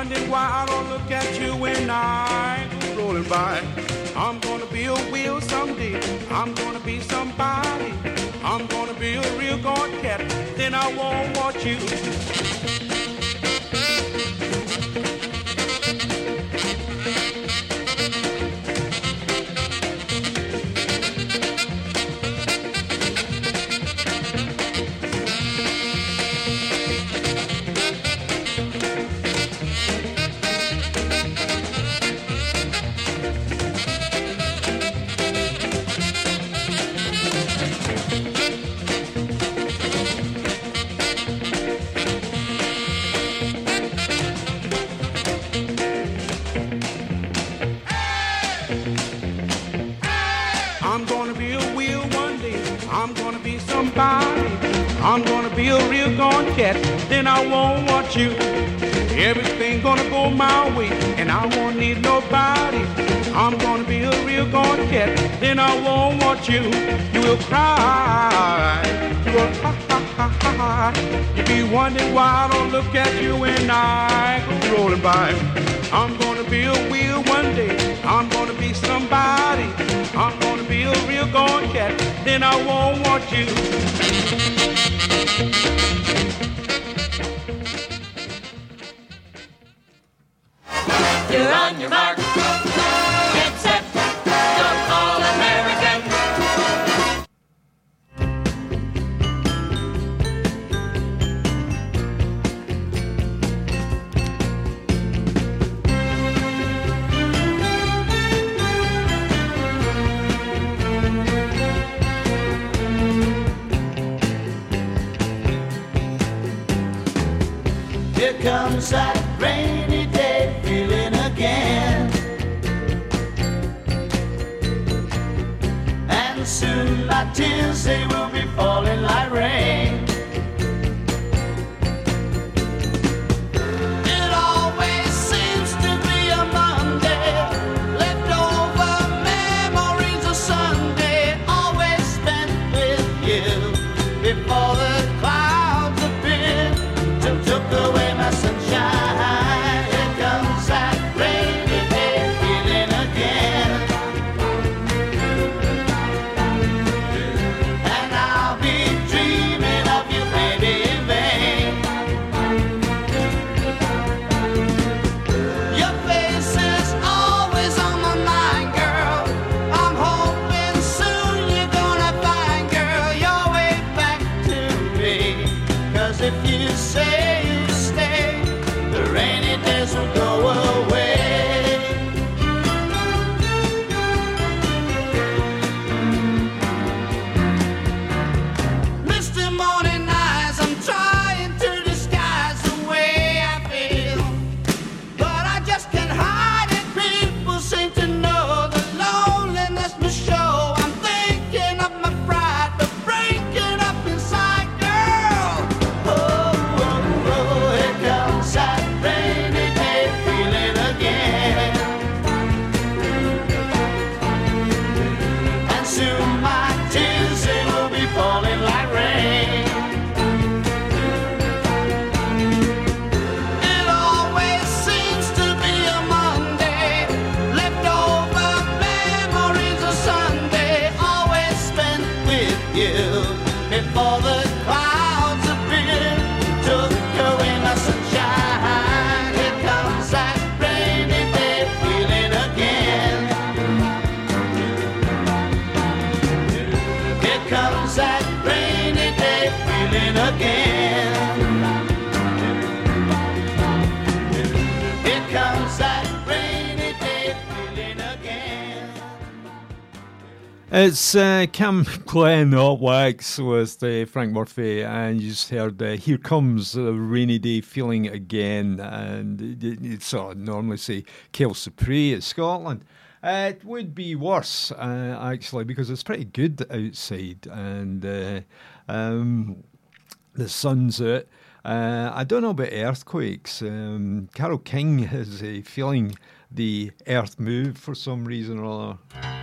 wondering why I don't look at you when I go rolling by. I'm gonna be a wheel someday. I'm gonna be somebody. I'm gonna be a real gone cat. Then I won't want you. My way, and I won't need nobody. I'm gonna be a real gone cat. Then I won't want you. You will cry. You will ha ha ha ha ha. You be wondering why I don't look at you when I go rolling by. I'm gonna be a wheel one day. I'm gonna be somebody. I'm gonna be a real gone cat. Then I won't want you. It's uh, Cam Glenn Hot Wax with uh, Frank Murphy, and you just heard uh, Here Comes a Rainy Day Feeling Again. And sort of normally say Kel Supre at Scotland. Uh, it would be worse, uh, actually, because it's pretty good outside, and uh, um, the sun's out. Uh, I don't know about earthquakes. Um, Carole King is uh, feeling the earth move for some reason or other.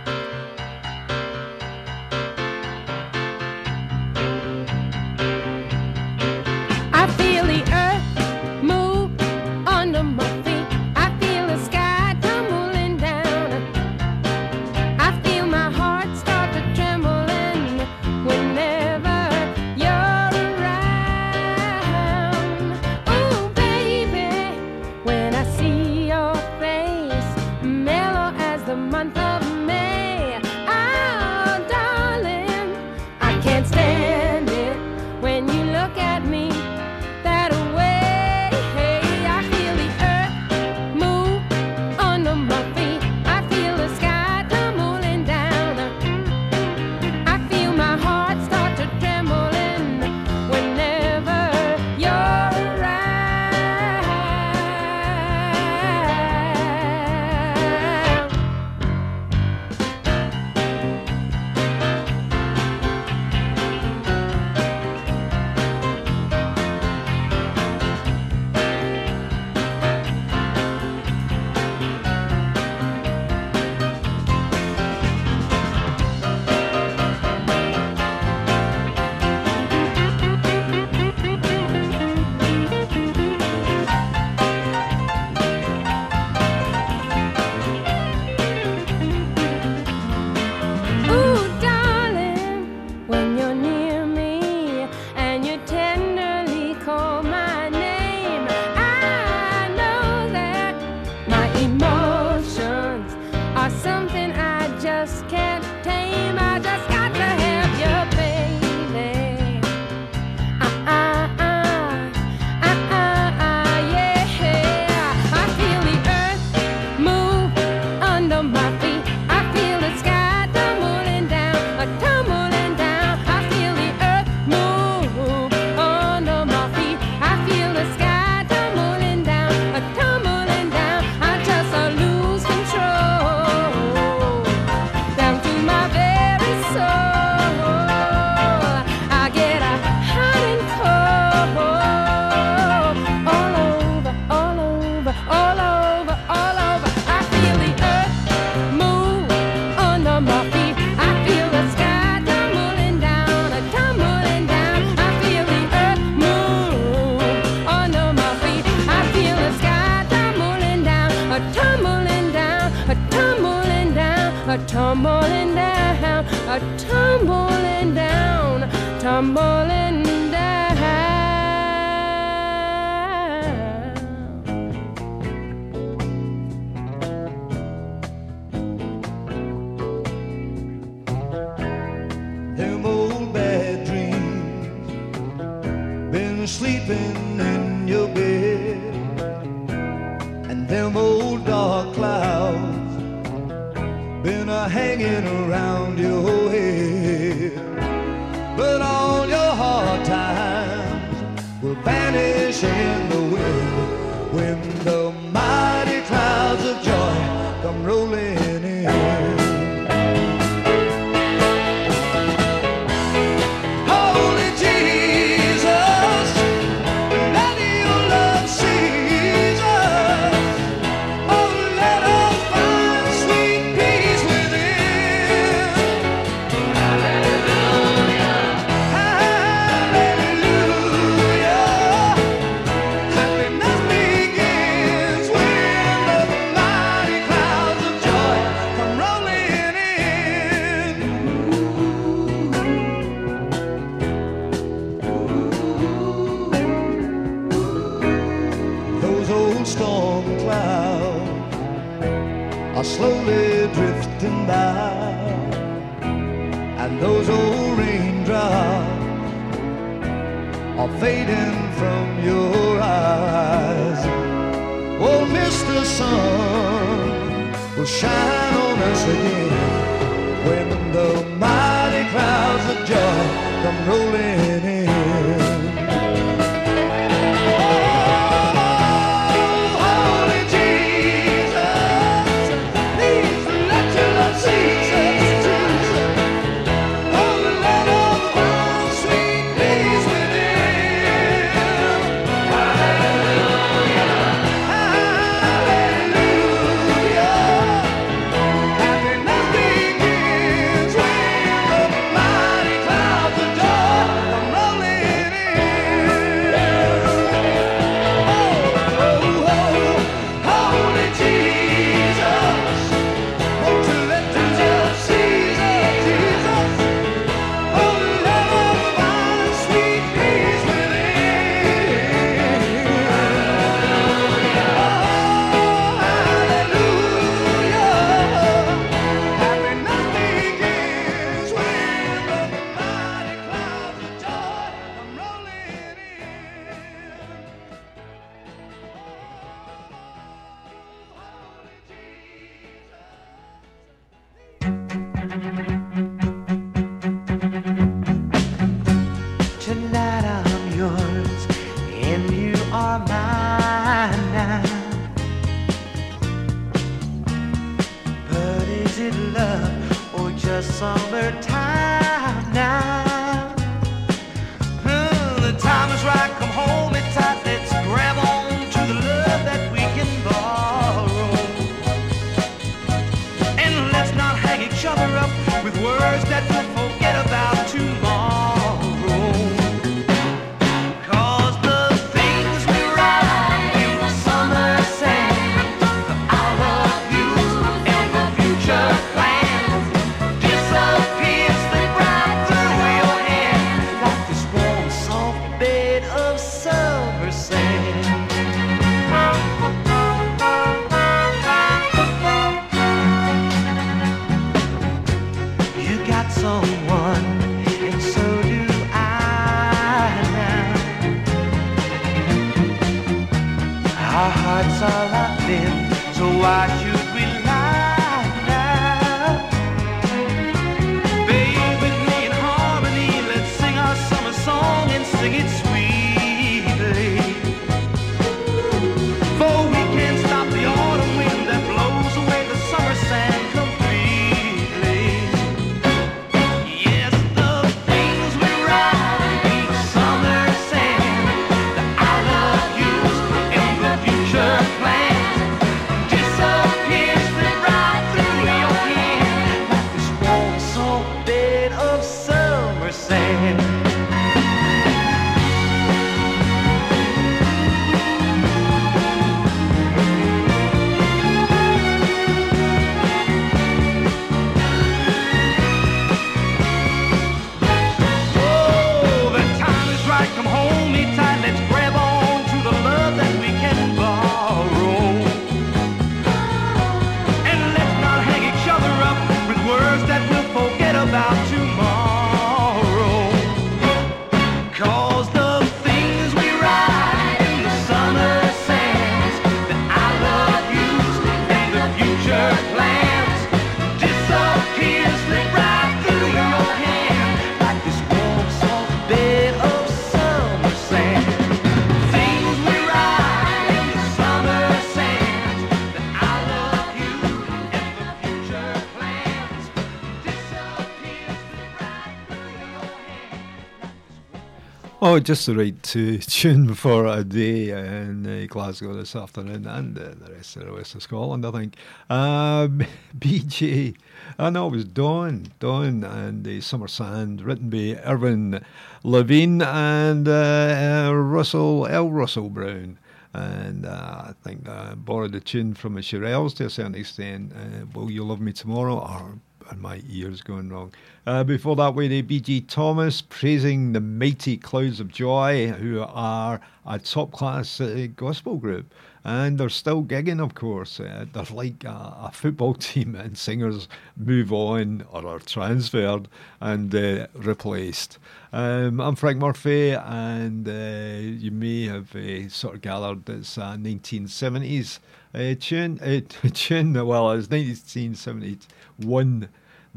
Oh, just the right to tune for a day in uh, Glasgow this afternoon and uh, the rest of the west of Scotland, I think. Um, BJ, I know it was Dawn, Dawn and the Summer Sand, written by Irwin Levine and uh, uh, Russell L. Russell Brown. And uh, I think I borrowed the tune from the Shirelles to a certain extent. Uh, Will You Love Me Tomorrow? Or and my ears going wrong. Uh, before that, we had B.J. Thomas praising the mighty Clouds of Joy, who are a top class uh, gospel group. And they're still gigging, of course. Uh, they're like a, a football team, and singers move on or are transferred and uh, replaced. Um, I'm Frank Murphy, and uh, you may have uh, sort of gathered it's a 1970s uh, tune. Uh, tune. Well, it's 1971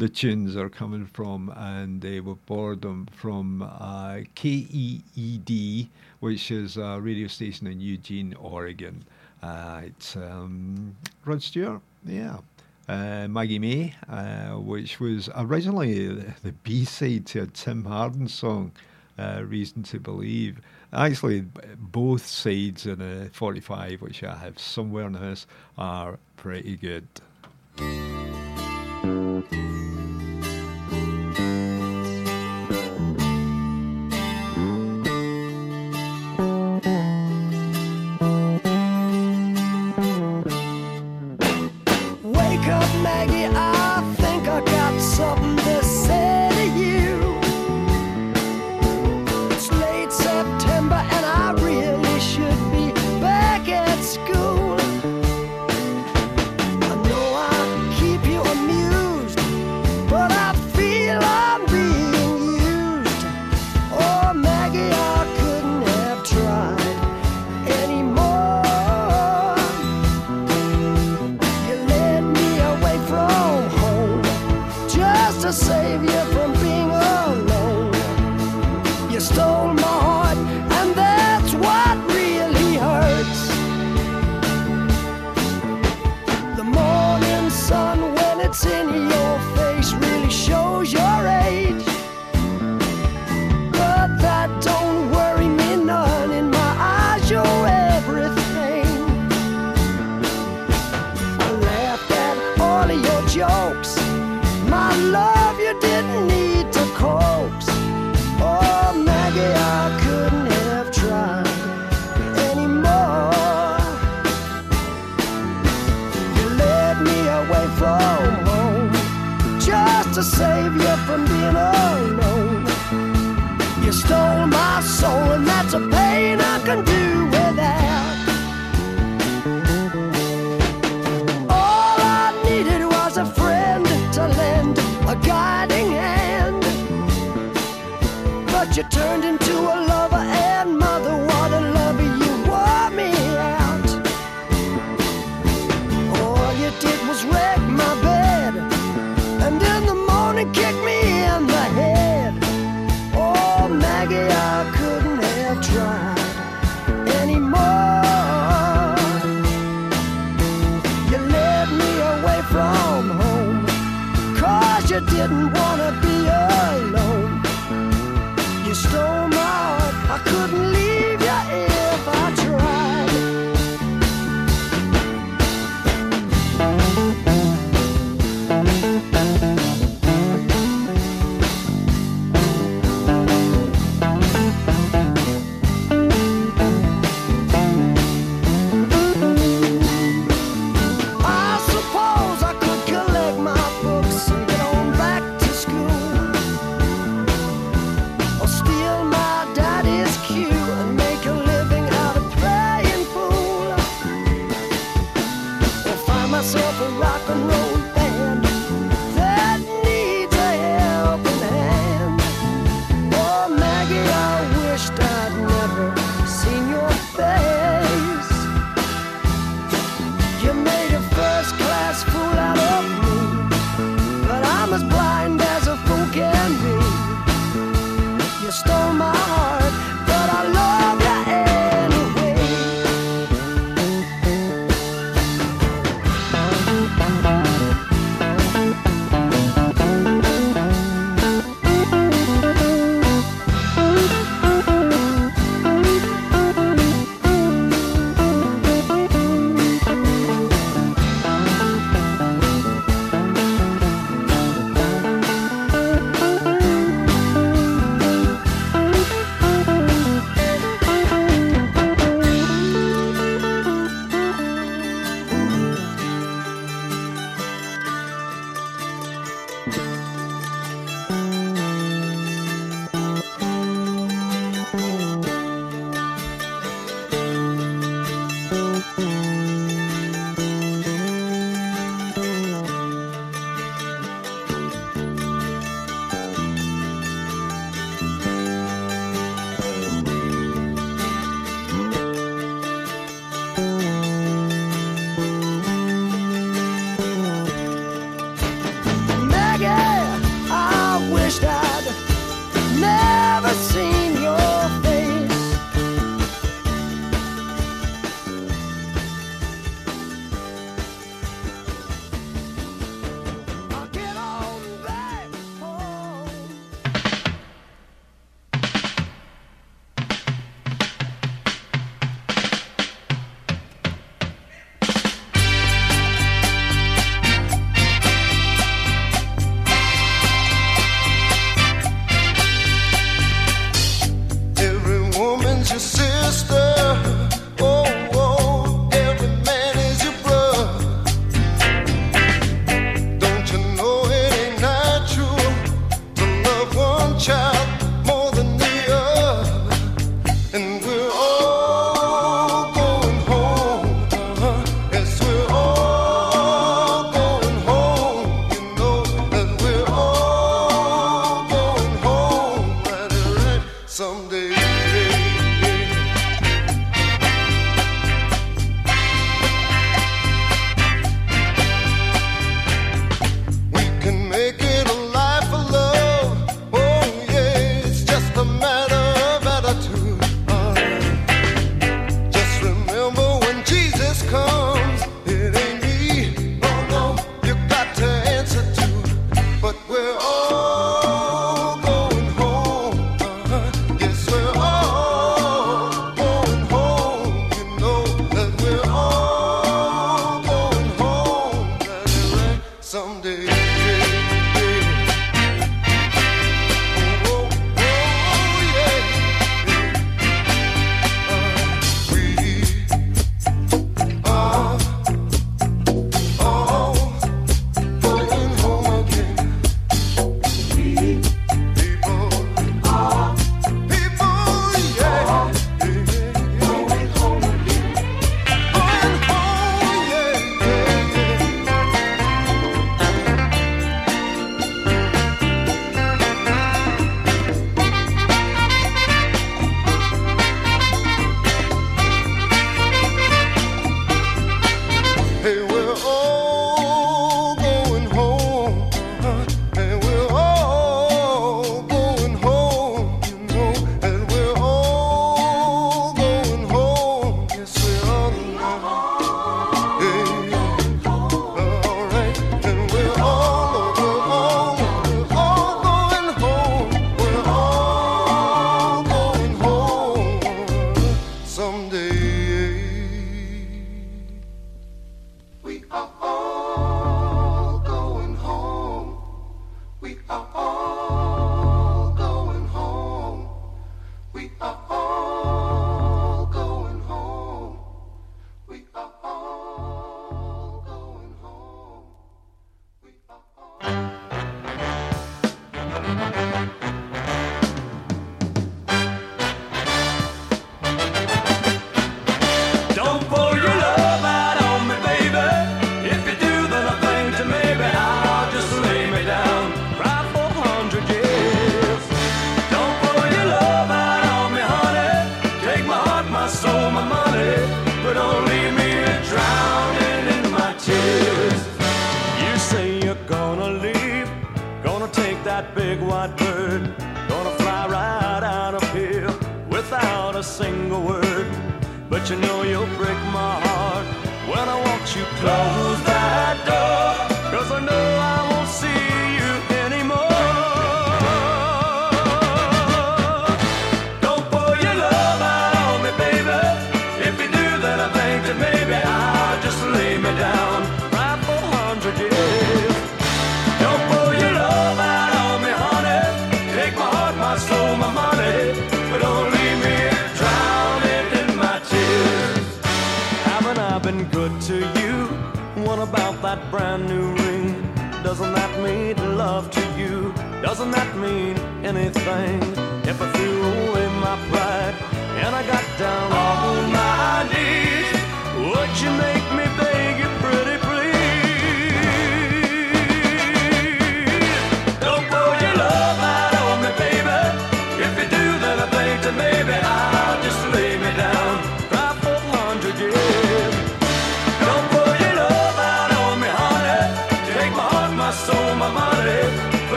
the tunes are coming from, and they were borrowed them from uh, KEED, which is a radio station in Eugene, Oregon. Uh, it's um, Rod Stewart, yeah. Uh, Maggie May, uh, which was originally the, B side to a Tim Hardin song, uh, Reason to Believe. Actually, both sides in a 45, which I have somewhere in the house, are pretty good. Thank you.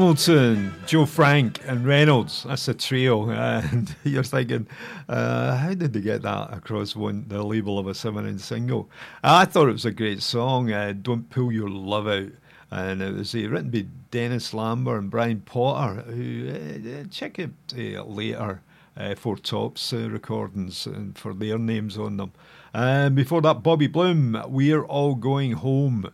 Hamilton, Joe Frank, and Reynolds. That's a trio. And you're thinking, uh, how did they get that across one the label of a seven-inch single? I thought it was a great song. Uh, Don't pull your love out. And it was uh, written by Dennis Lambert and Brian Potter, who uh, uh, check it uh, later Four Tops recordings and for their names on them. And before that, Bobby Bloom, We're All Going Home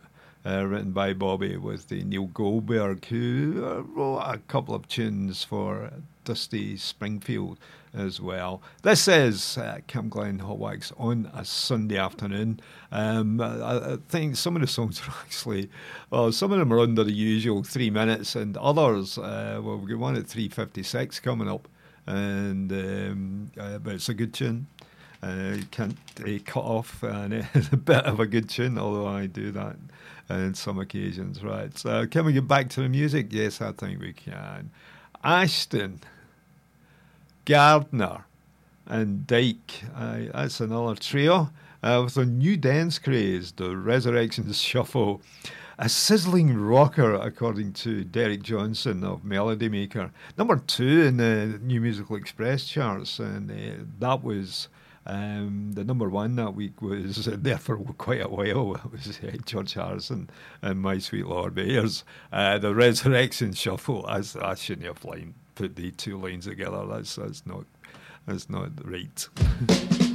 uh, written by Bobby with the Neil Goldberg, who uh, wrote a couple of tunes for Dusty Springfield as well. This is uh, Camglen Hot Wax on a Sunday afternoon. Um, I, I think some of the songs are actually, well, some of them are under the usual three minutes, and others, uh, well, we've got one at three fifty six coming up, and um, uh, but it's a good tune. Uh, can't uh, cut off, and it's a bit of a good tune, although I do that on some occasions, right? So, can we get back to the music? Yes, I think we can. Ashton, Gardner, and Dyke. Uh, that's another trio uh, with a new dance craze, the Resurrection Shuffle. A sizzling rocker, according to Derek Johnson of Melody Maker. Number two in the New Musical Express charts, and uh, that was um, the number one that week was there for quite a while. It was uh, George Harrison and My Sweet Lord Ayers. Uh, the Resurrection Shuffle. I, I shouldn't have put the two lines together. That's that's not that's not right.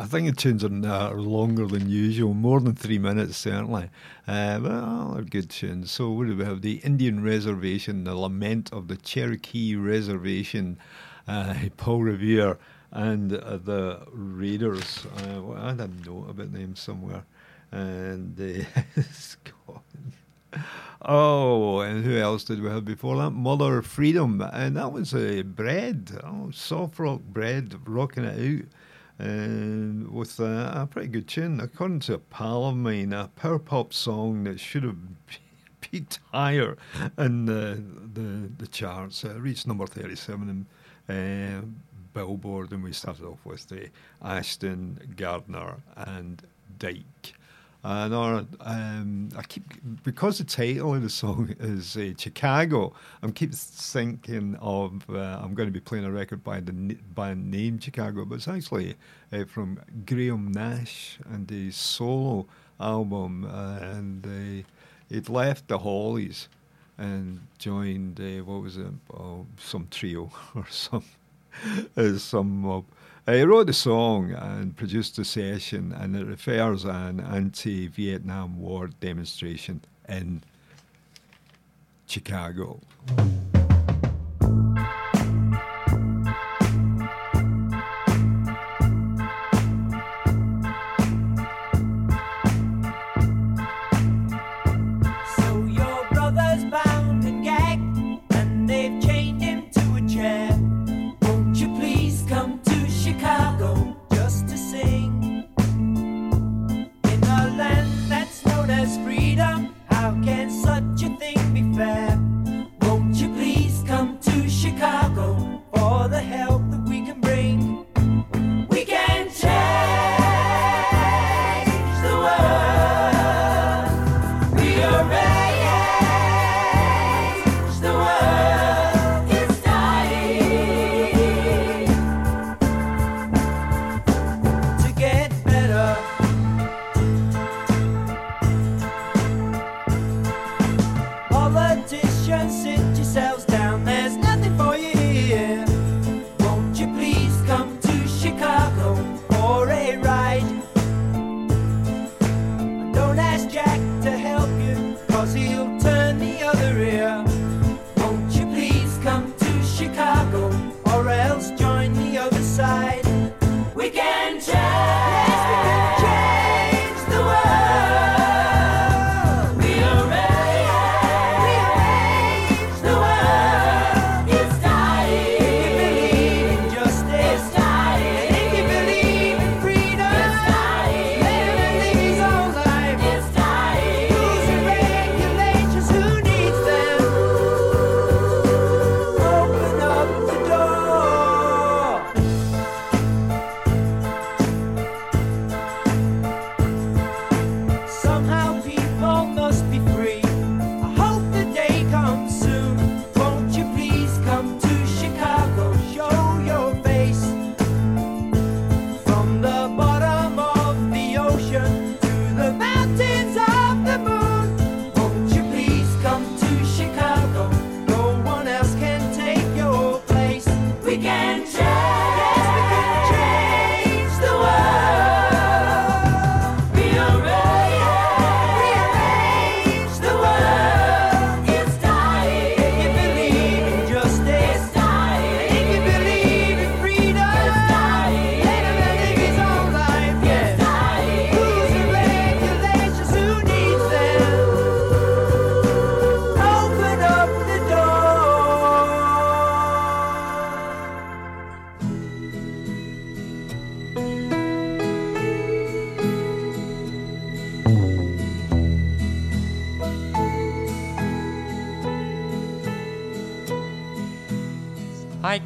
I think the tunes are, are longer than usual, more than three minutes certainly. Uh, but all are good tunes. So what do we have? The Indian Reservation, the Lament of the Cherokee Reservation, uh, Paul Revere, and uh, the Raiders. Uh, well, I had a note about them somewhere, and uh. Oh, and who else did we have before that? Mother Freedom, and that was a bread, oh, soft rock bread, rocking it out. And with a, a pretty good tune, according to a pal of mine, a power pop song that should have peaked higher in the the, the charts. It reached number thirty-seven in uh, Billboard, and we started off with the Ashton Gardner and Dyke. And our, um, I keep because the title of the song is uh, Chicago. I'm keep thinking of uh, I'm going to be playing a record by the band name Chicago, but it's actually uh, from Graham Nash and his solo album, and uh, he'd left the Hollies and joined uh, what was it, oh, some trio or some some mob. He wrote the song and produced the session, and it refers an anti-Vietnam War demonstration in Chicago.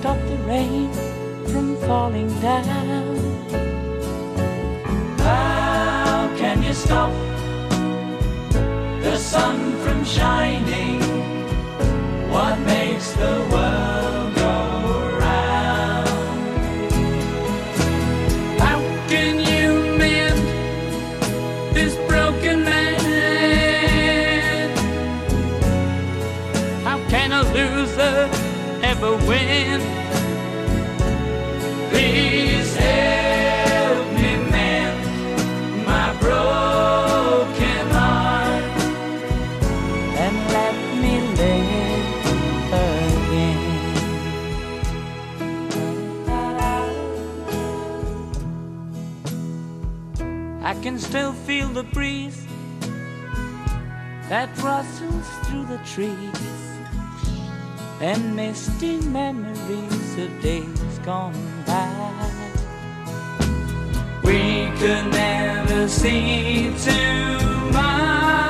stop the rain from falling down? How can you stop the sun from shining? What makes the world go round? How can you mend this broken man? How can a loser ever win? Please help me mend my broken heart and let me live again. I can still feel the breeze that rustles through the trees and misty memories of days gone by. We could never see tomorrow.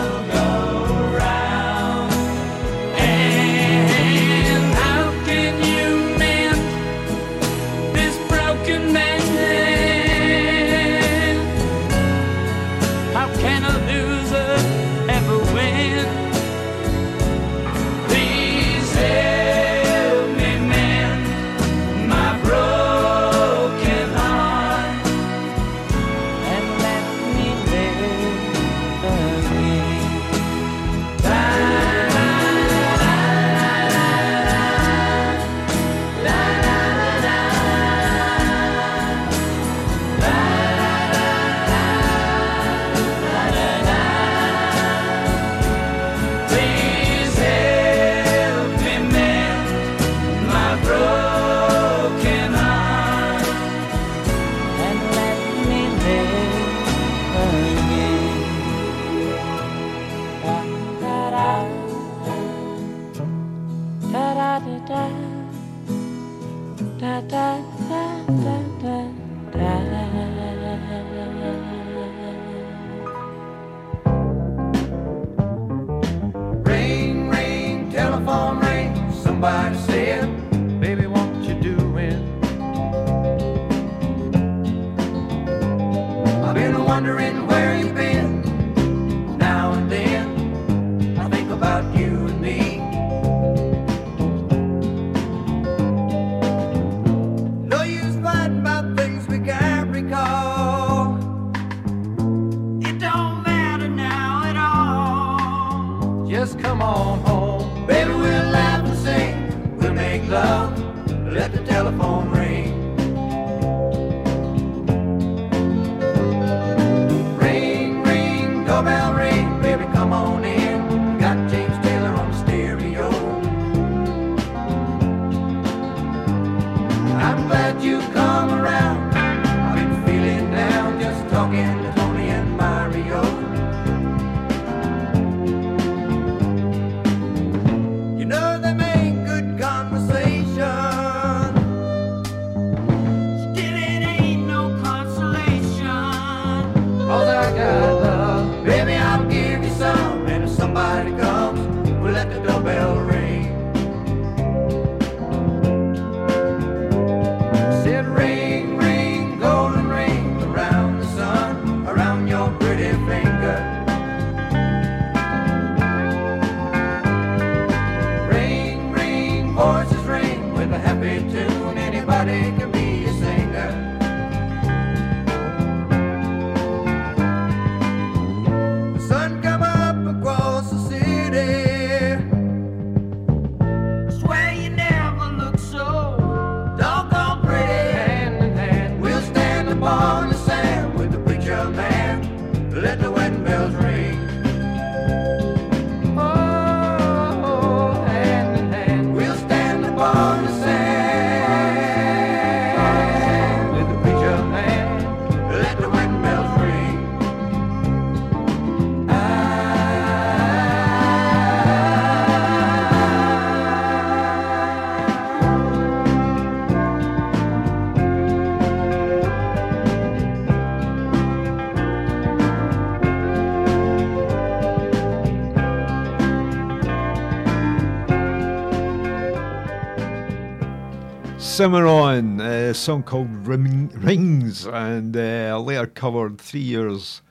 Cymarron, a song called Ring, Rings, and uh, later covered three years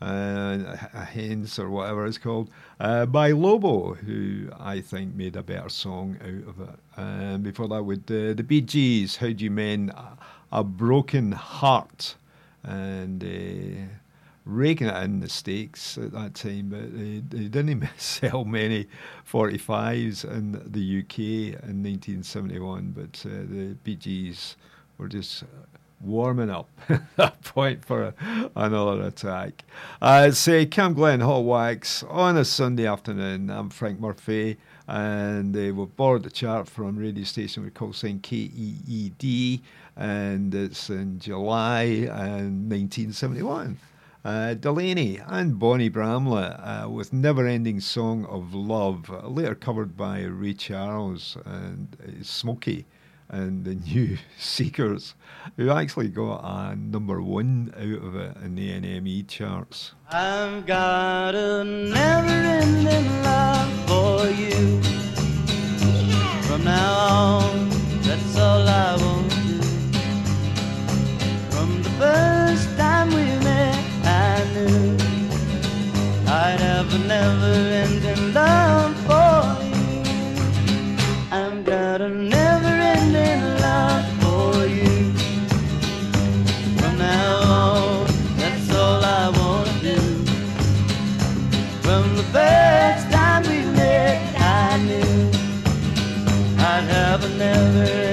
uh, hence, or whatever it's called, uh, by Lobo, who I think made a better song out of it. And before that, with uh, the Bee Gees, How Do You Mend a, a Broken Heart? And uh, raking it in the stakes at that time, but they, they didn't sell many 45s in the UK in 1971. But uh, the Gees were just warming up at that point for another attack. Uh, say Camglen Hot Wax on a Sunday afternoon. I'm Frank Murphy. And uh, we've borrowed the chart from radio station we call sign KEED, and it's in July and 1971. Uh, Delaney and Bonnie Bramlett uh, with Never Ending Song of Love, later covered by Ray Charles and uh, Smokey and the New Seekers, who actually got a number one out of it in the NME charts. I've got a never-ending love for you. From now on, that's all I want. From the first I'd a never-ending love for you. I've got a never-ending love for you. From now on, that's all I want to do. From the first time we met, I knew I'd have a never-ending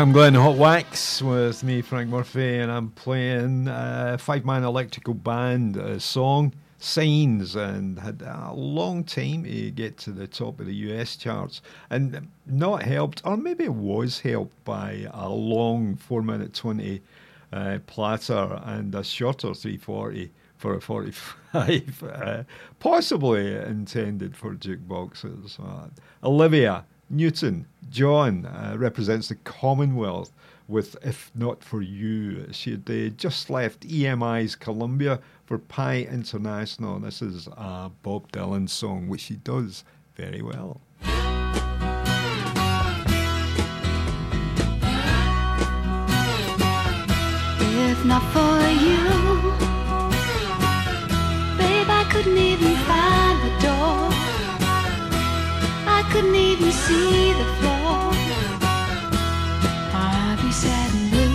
Camglen Hot Wax with me, Frank Murphy, and I'm playing a five man electrical band uh, song, Signs, and had a long time to get to the top of the US charts. And not helped, or maybe it was helped by a long 4 minute 20 uh, platter and a shorter 340 for a 45, uh, possibly intended for jukeboxes. Uh, Olivia Newton John uh, represents the Commonwealth with If Not For You. She had uh, just left EMI's Columbia for Pye International. This is a Bob Dylan song, which she does very well. If not for you, babe, I couldn't even find couldn't even see the floor. I'd be sad and blue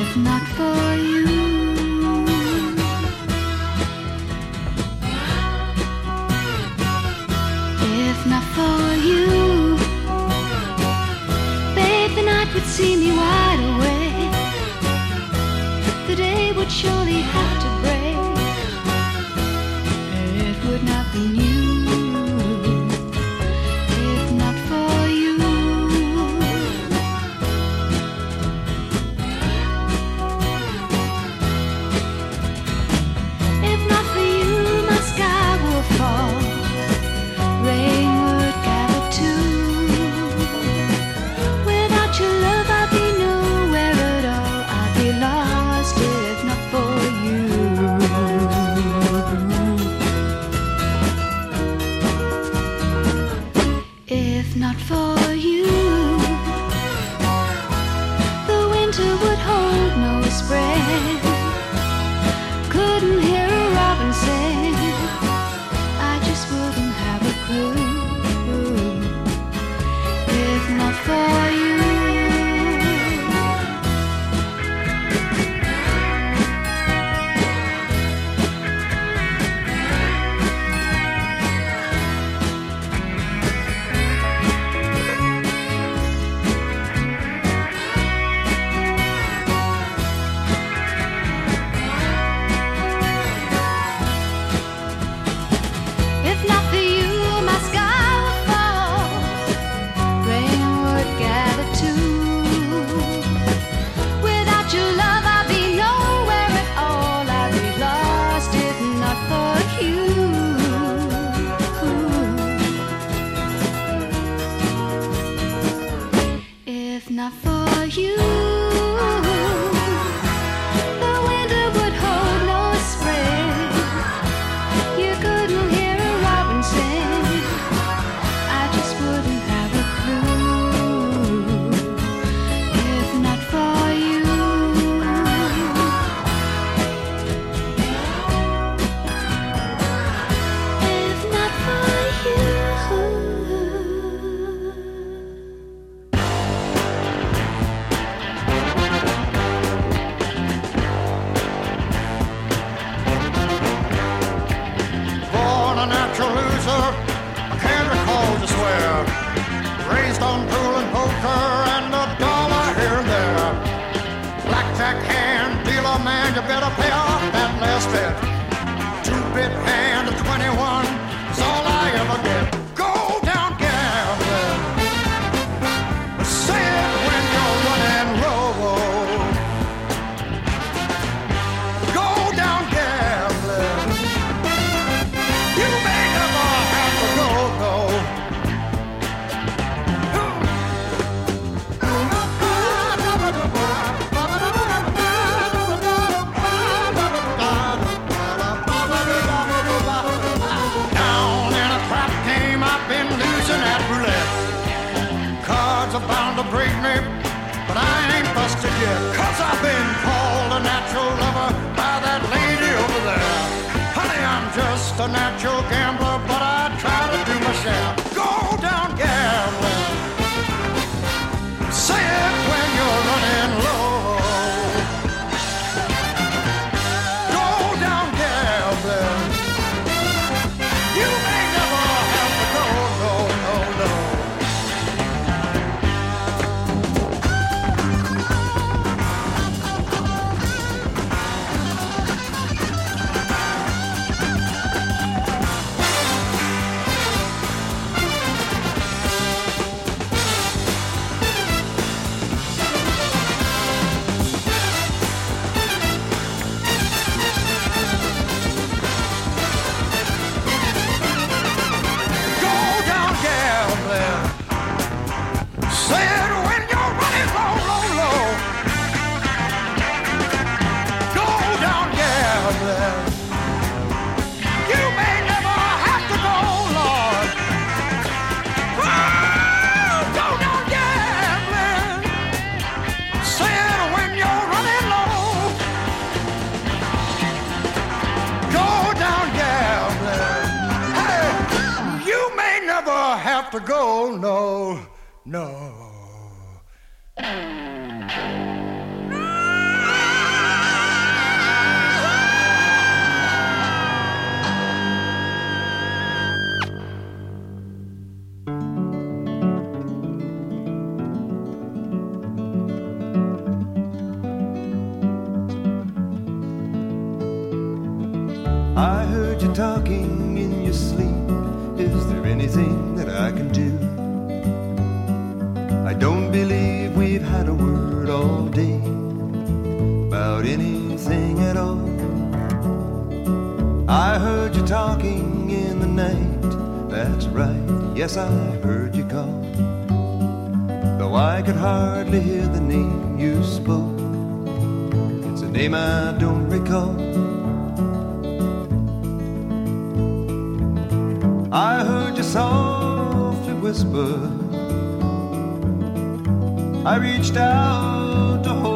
if not for you. If not for you. Babe, the night would see me wide awake. The day would surely not for you. Whisper. I reached out to hold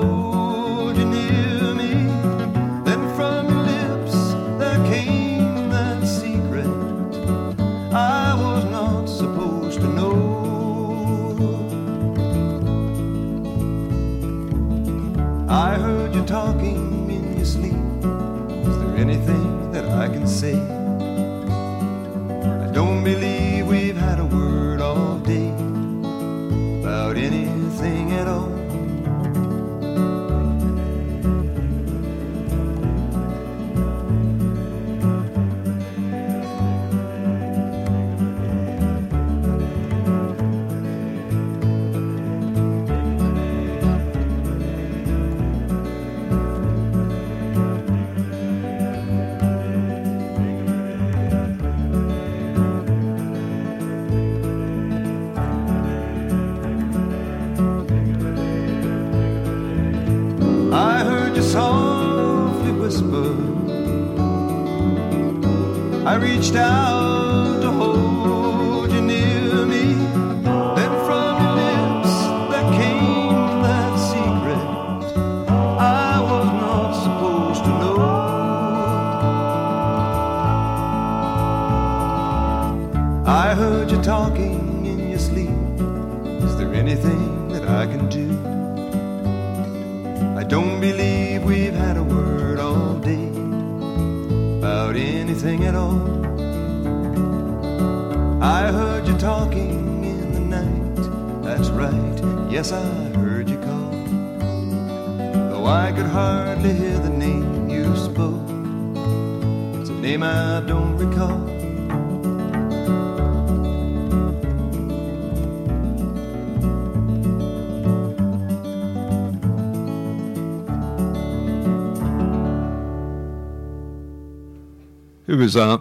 was uh,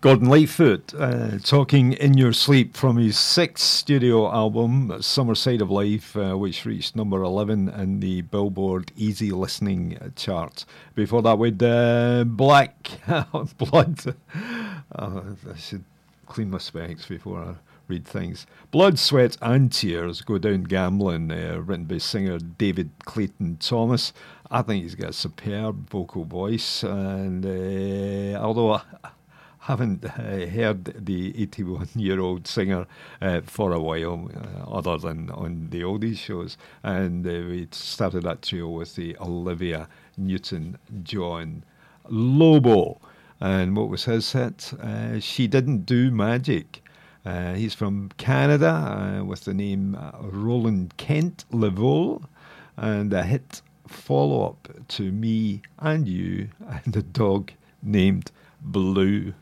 Gordon Lightfoot uh, talking in your sleep from his sixth studio album, Summer Side of Life, uh, which reached number 11 in the Billboard Easy Listening chart. Before that, with uh, Black Blood. Oh, I should clean my specs before I read things. Blood, Sweat, and Tears Go Down Gambling, uh, written by singer David Clayton Thomas. I think he's got a superb vocal voice, and uh, although I haven't uh, heard the 81 year old singer uh, for a while, uh, other than on the oldies shows, and uh, we started that trio with the Olivia Newton John Lobo. And what was his hit? Uh, she Didn't Do Magic. he's from Canada with the name Roland Kent LaVoie and a hit follow up to me and you and the dog named Blue.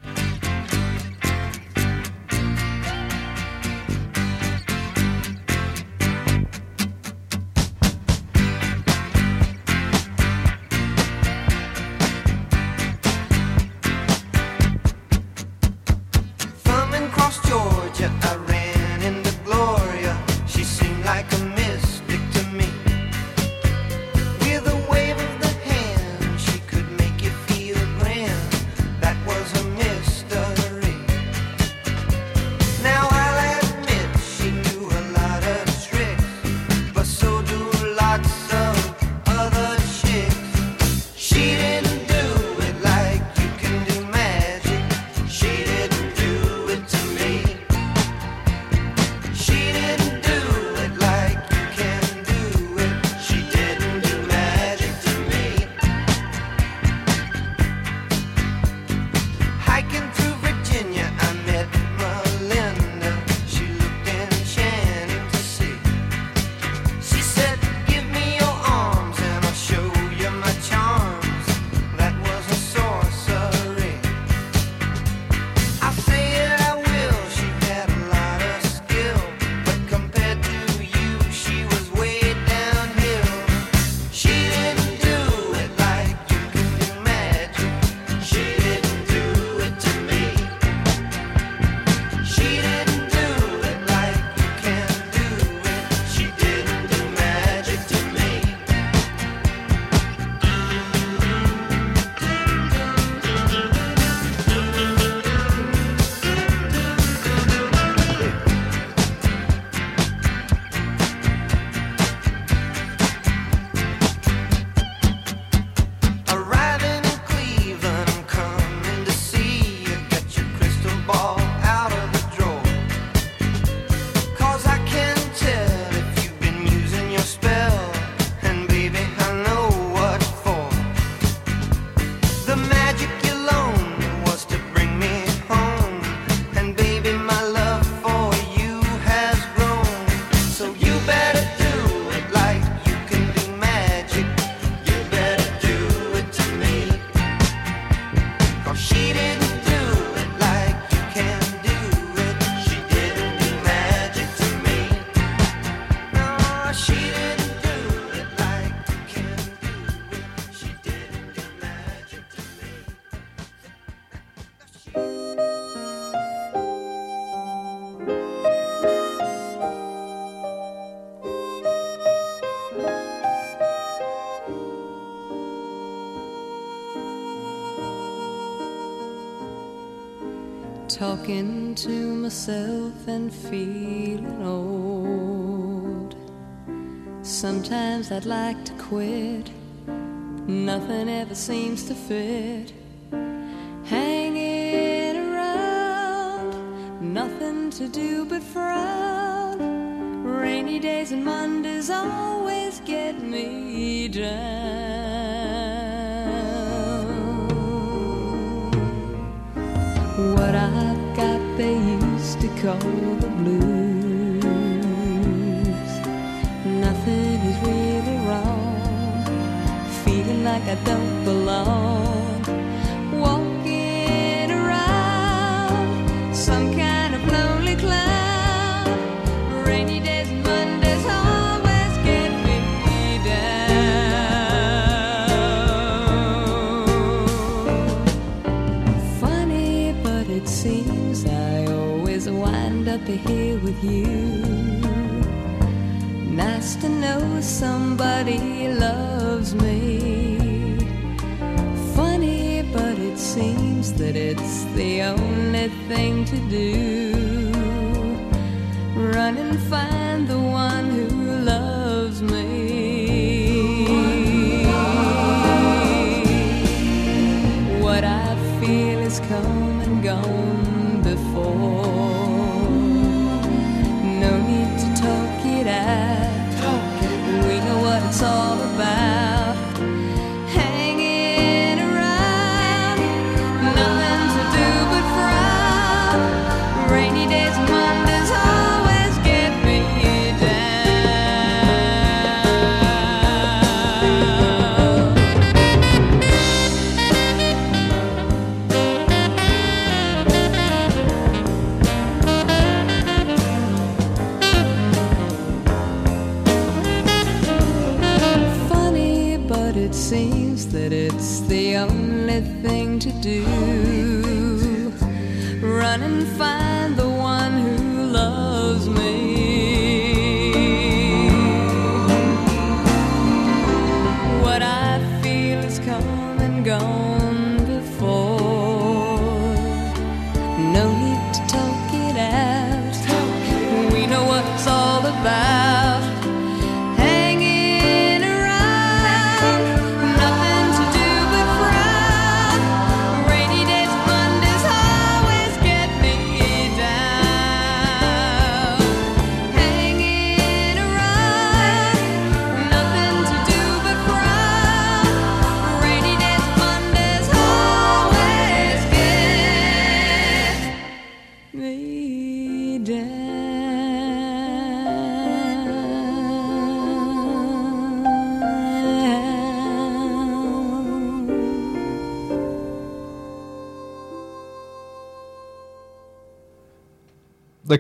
myself and feeling old. Sometimes I'd like to quit, nothing ever seems to fit. And do.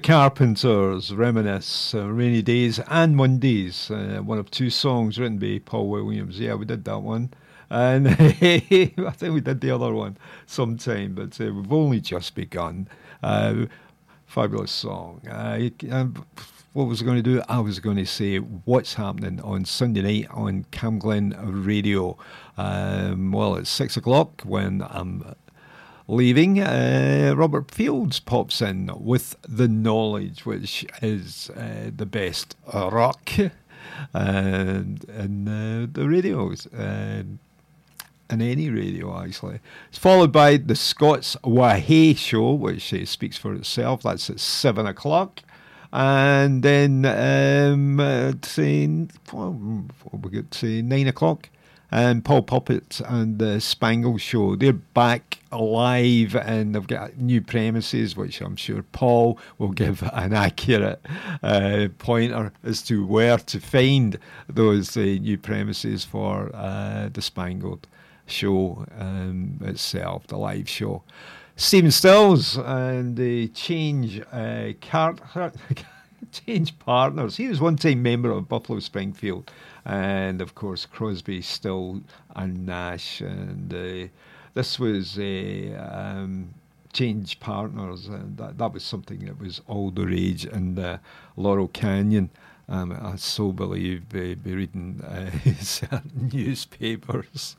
Carpenters reminisce uh, rainy days and Mondays. Uh, one of two songs written by Paul Williams. Yeah, we did that one, and I think we did the other one sometime, but uh, we've only just begun. Uh, fabulous song. Uh, um, what was I going to do? I was going to say what's happening on Sunday night on Camglen Radio. Um, well, it's six o'clock when I'm leaving, uh, Robert Fields pops in with The Knowledge, which is uh, the best uh, rock and uh, the radios. Um, in any radio, actually. It's followed by the Scots Wahey show, which uh, speaks for itself. That's at seven o'clock. And then um, say, well, we get to nine o'clock. And Paul Puppet and the Spangle Show, they're back alive and they've got new premises, which I'm sure Paul will give an accurate uh, pointer as to where to find those uh, new premises for uh, the Spangled Show um, itself, the live show. Stephen Stills and the Change uh, card. Change partners. He was one time member of Buffalo Springfield, and of course Crosby, Stills, and Nash. And uh, this was a um, change partners, and that, that was something that was all the rage in uh, Laurel Canyon. Um, I so believe uh, be reading uh, newspapers.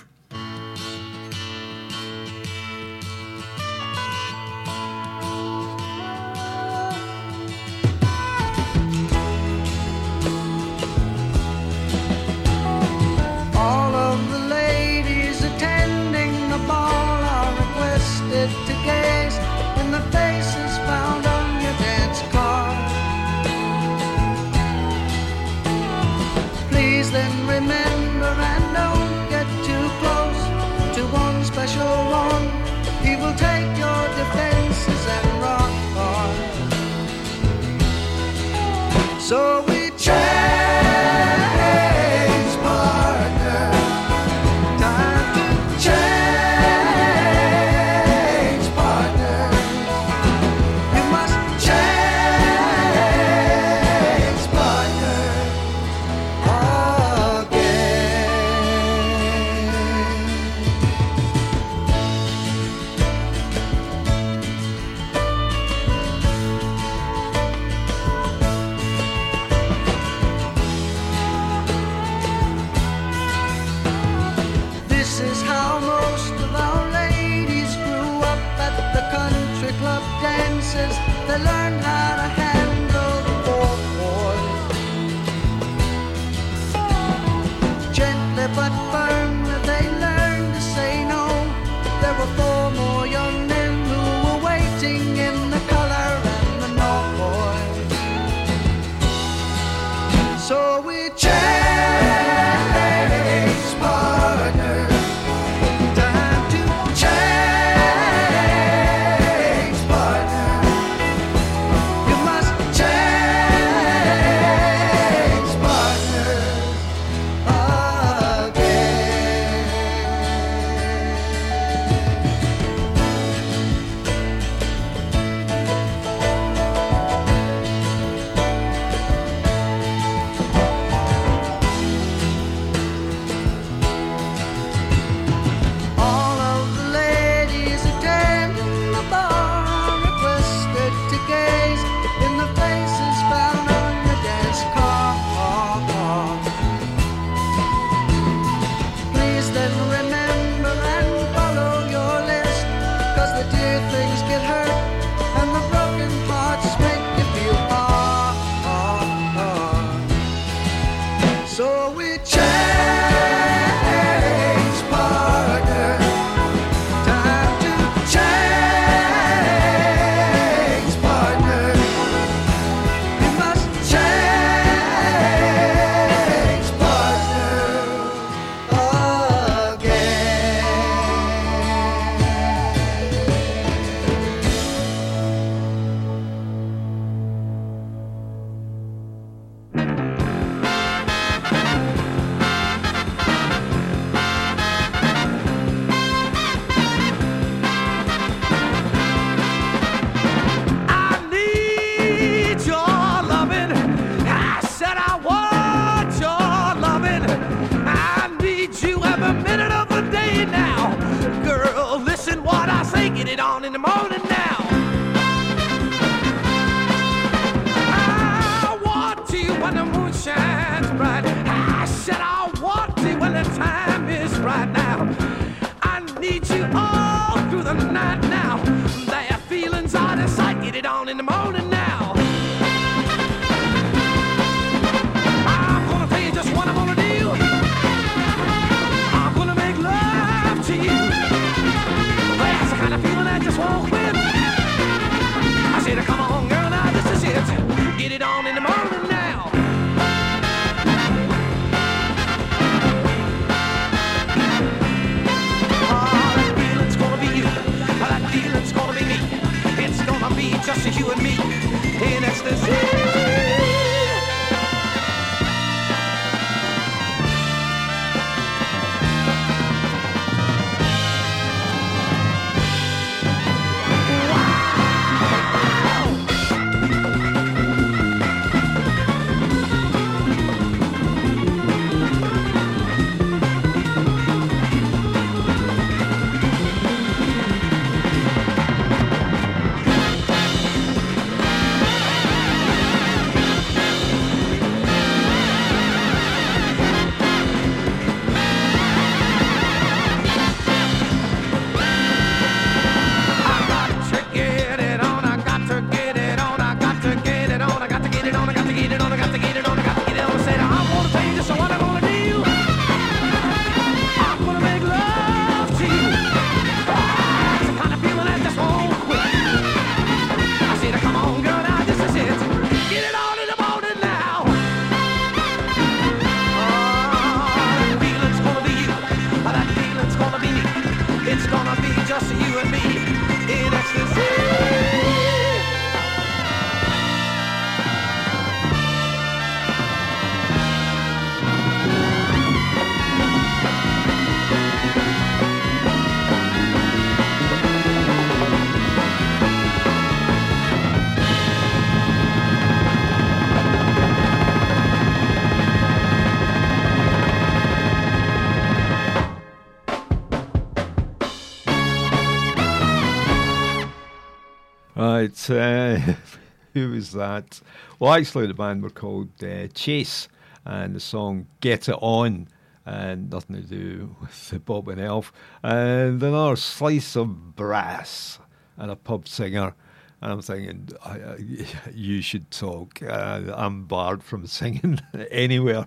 uh, who was that? Well, actually, the band were called uh, Chase, and the song "Get It On." And nothing to do with the Bob and Elf. And another slice of brass and a pub singer. And I'm thinking, I, I, you should talk. Uh, I'm barred from singing anywhere.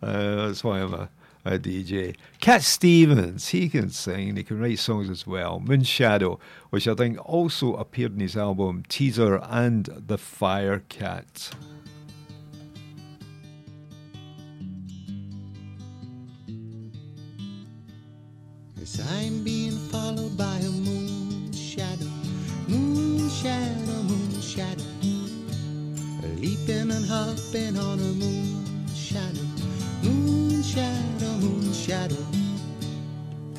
Uh, that's why I'm a a DJ. Cat Stevens, he can sing he can write songs as well. Moon Shadow, which I think also appeared in his album Teaser and The Fire Cat. I'm being followed by a moon shadow, moon shadow, moon shadow, leaping and hopping on a moon shadow, moon shadow.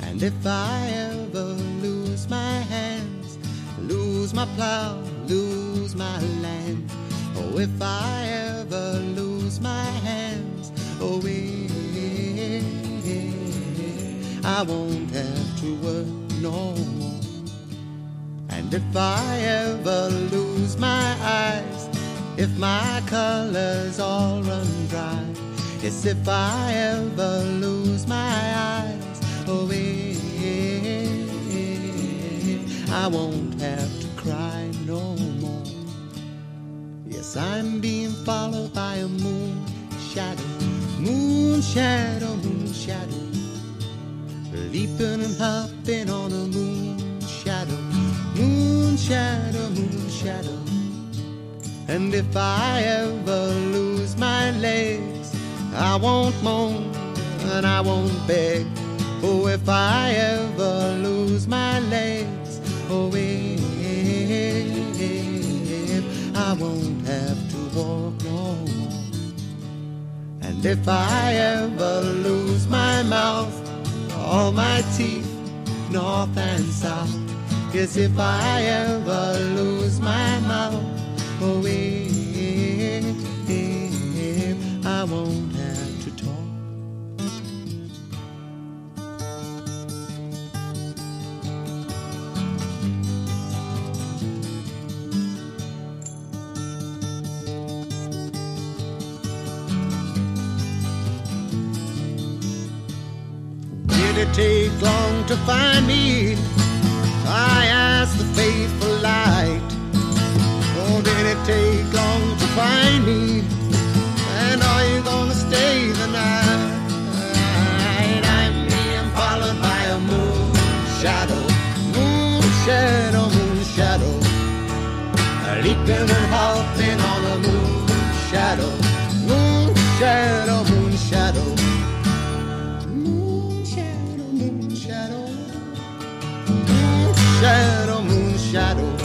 And if I ever lose my hands, lose my plow, lose my land, oh, if I ever lose my hands, oh, eh, I won't have to work no more. And if I ever lose my eyes, if my colors all run dry, yes, if I ever lose my eyes, oh, eh, eh, eh, eh, I won't have to cry no more. Yes, I'm being followed by a moon shadow, moon shadow, moon shadow leaping and hopping on a moon shadow, moon shadow, moon shadow. And if I ever lose my legs, I won't moan and I won't beg. Oh, if I ever lose my legs, oh, if I won't have to walk no more. And if I ever lose my mouth, all my teeth, north and south. Yes, if I ever lose my mouth, oh, if I won't it take long to find me? I asked the faithful light. Oh, did it take long to find me? And are you gonna stay the night? I'm being followed by a moon shadow, moon shadow, moon shadow. Leaping and hopping on a moon shadow, moon shadow. Shadow.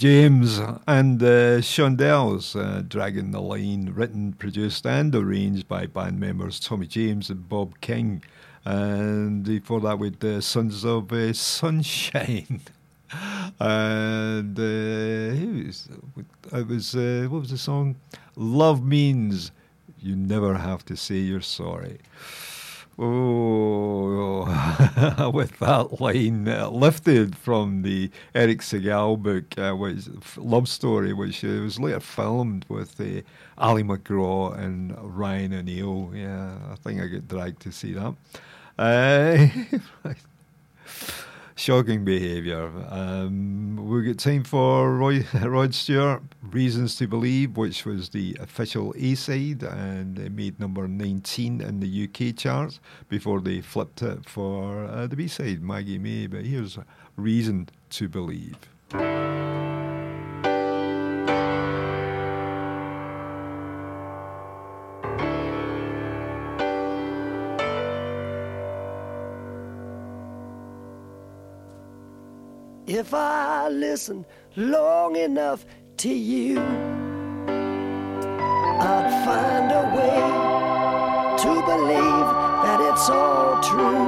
James and uh, Shondells, uh, Dragging the Line, written, produced, and arranged by band members Tommy James and Bob King. And before that, with the Sounds of uh, Sunshine. and uh, was, it was, uh, what was the song? Love Means You Never Have to Say You're Sorry. Oh, with that line uh, lifted from the Eric Segal book, uh, which Love Story, which uh, was later filmed with uh, Ali MacGraw and Ryan O'Neal. Yeah, I think I get dragged to see that. Uh, Shocking behaviour. Um, we've got time for Roy, Rod Stewart, Reasons to Believe, which was the official A side and it made number 19 in the UK charts before they flipped it for uh, the B side, Maggie May. But here's Reason to Believe. If I listen long enough to you, I'd find a way to believe that it's all true.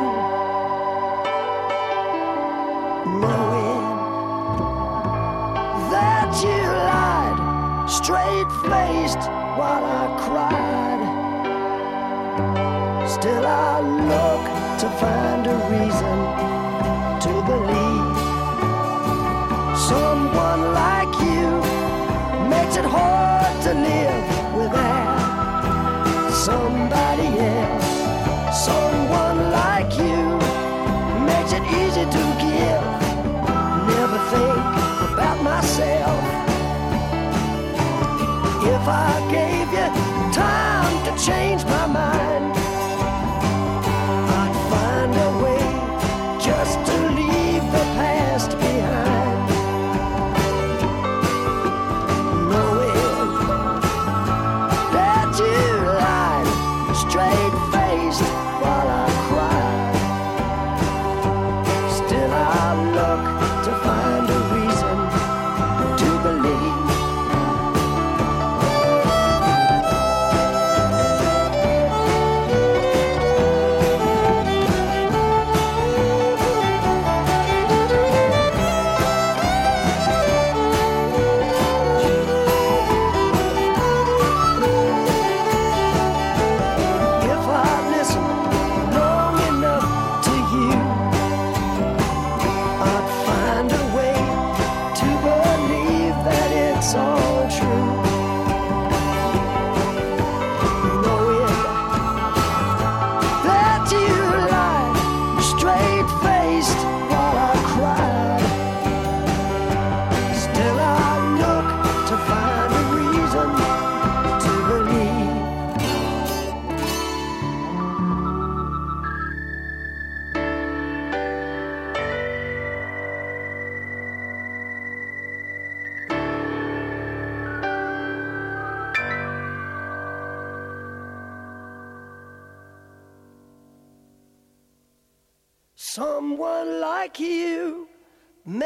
Knowing that you lied straight faced while I cried. Still, I look to find a reason to believe. Someone like you makes it hard to live without somebody else. Someone like you makes it easy to give. Never think about myself. If I gave you time to change my mind,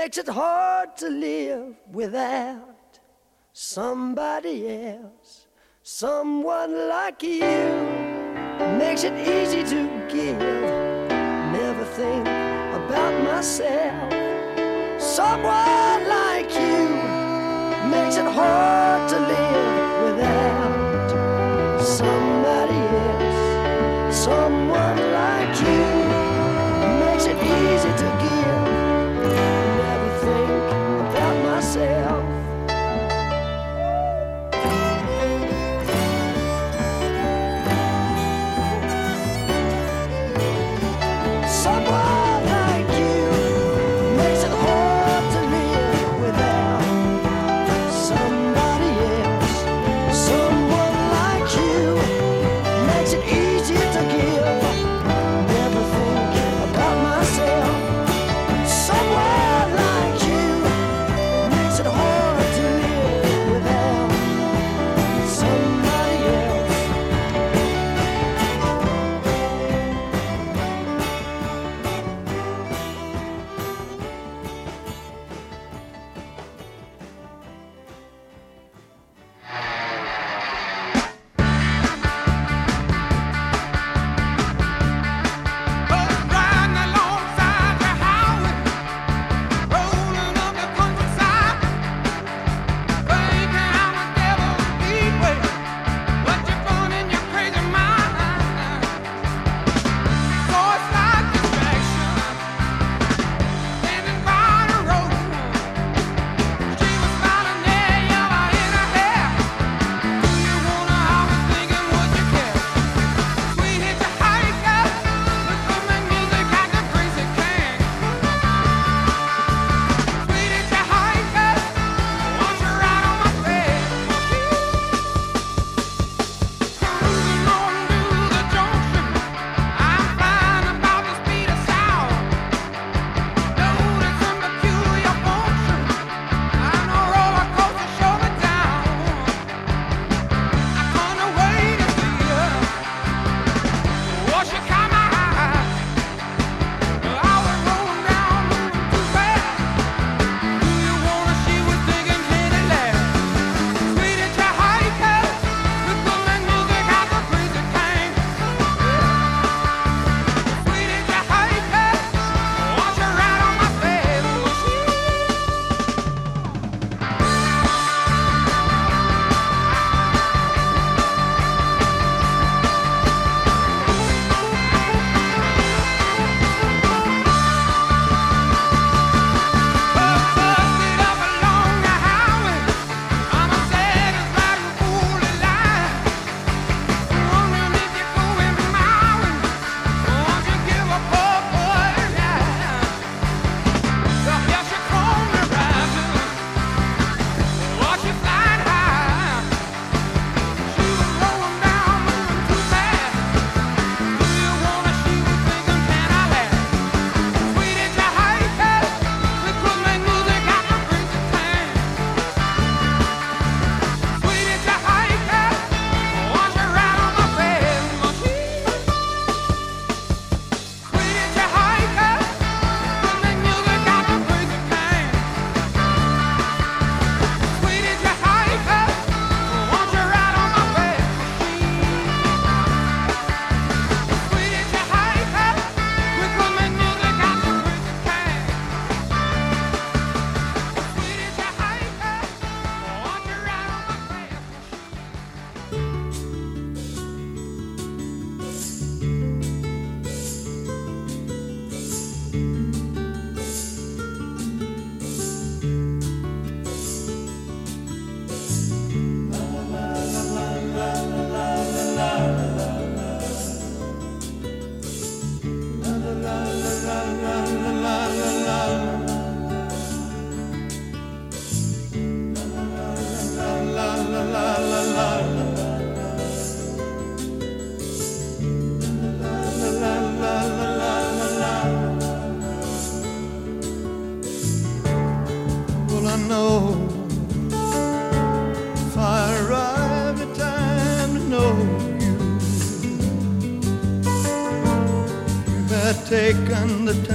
makes it hard to live without somebody else. Someone like you makes it easy to give. Never think about myself. Someone like you makes it hard to live without somebody else. Someone the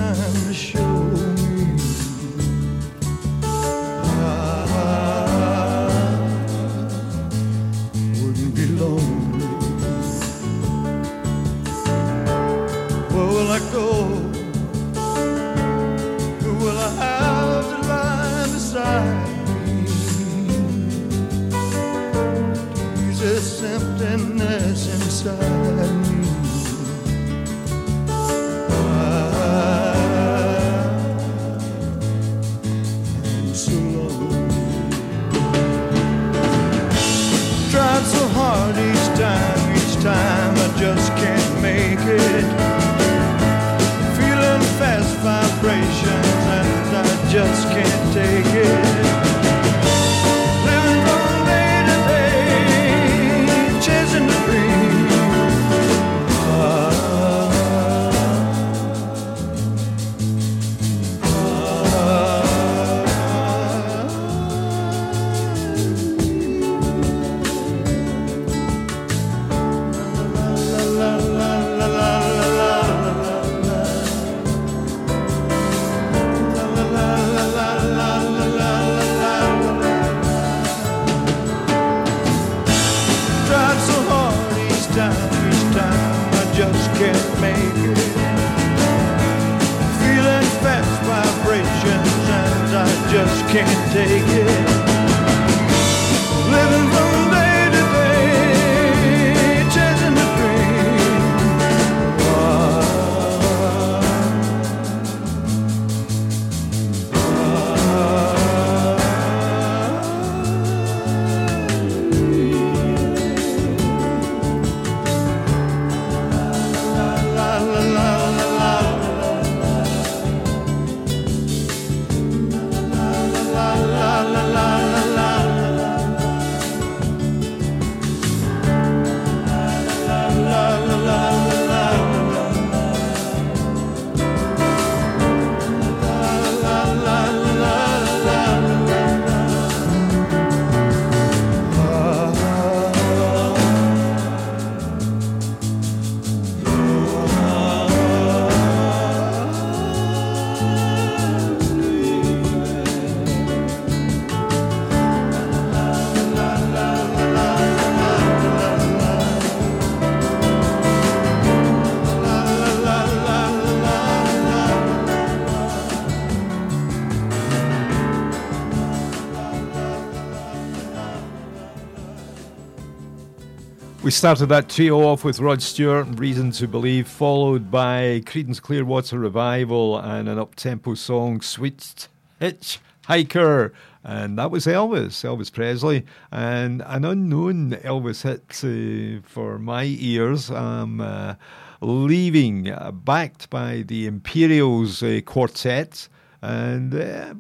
We started that trio off with Rod Stewart, Reason to Believe, followed by Creedence Clearwater Revival and an up-tempo song, Sweet Hitch Hiker. And that was Elvis, Elvis Presley, and an unknown Elvis hit uh, for my ears. Um, uh, leaving, uh, backed by the Imperials uh, Quartet, and uh,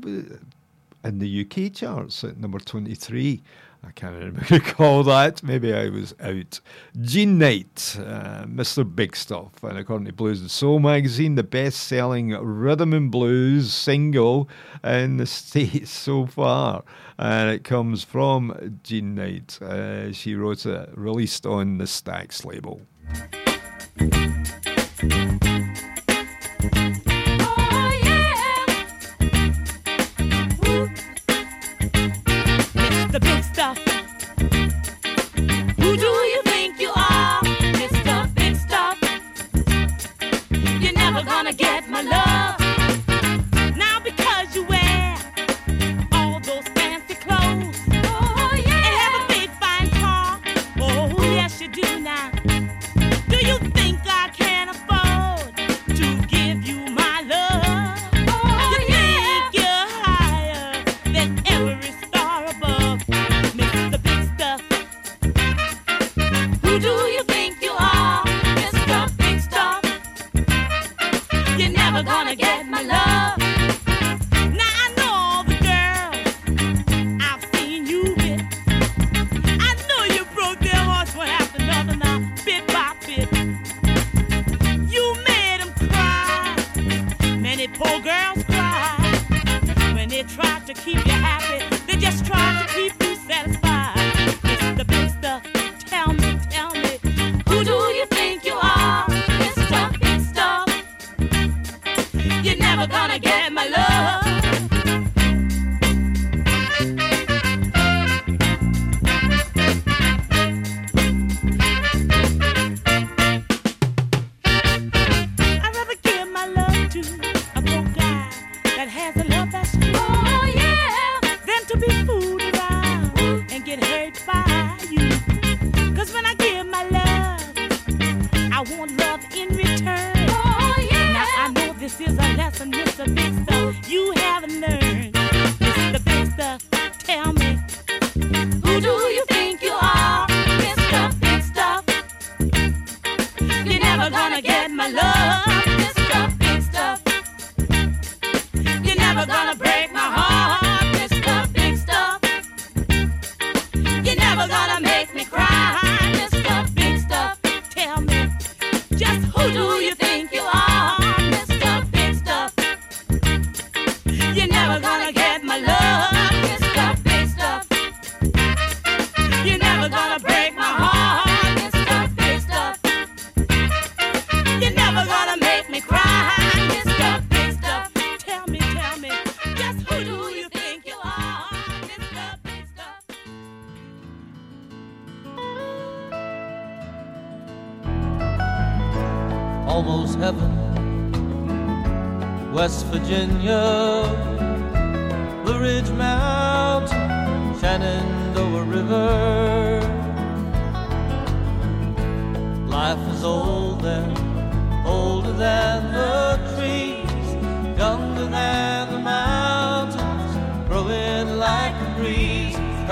in the UK charts at number 23. I can't recall that. Maybe I was out. Jean Knight, uh, Mr. Big Stuff, and according to Blues and Soul magazine, the best selling rhythm and blues single in the States so far. And it comes from Jean Knight. Uh, she wrote it, released on the Stax label.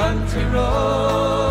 Country roads,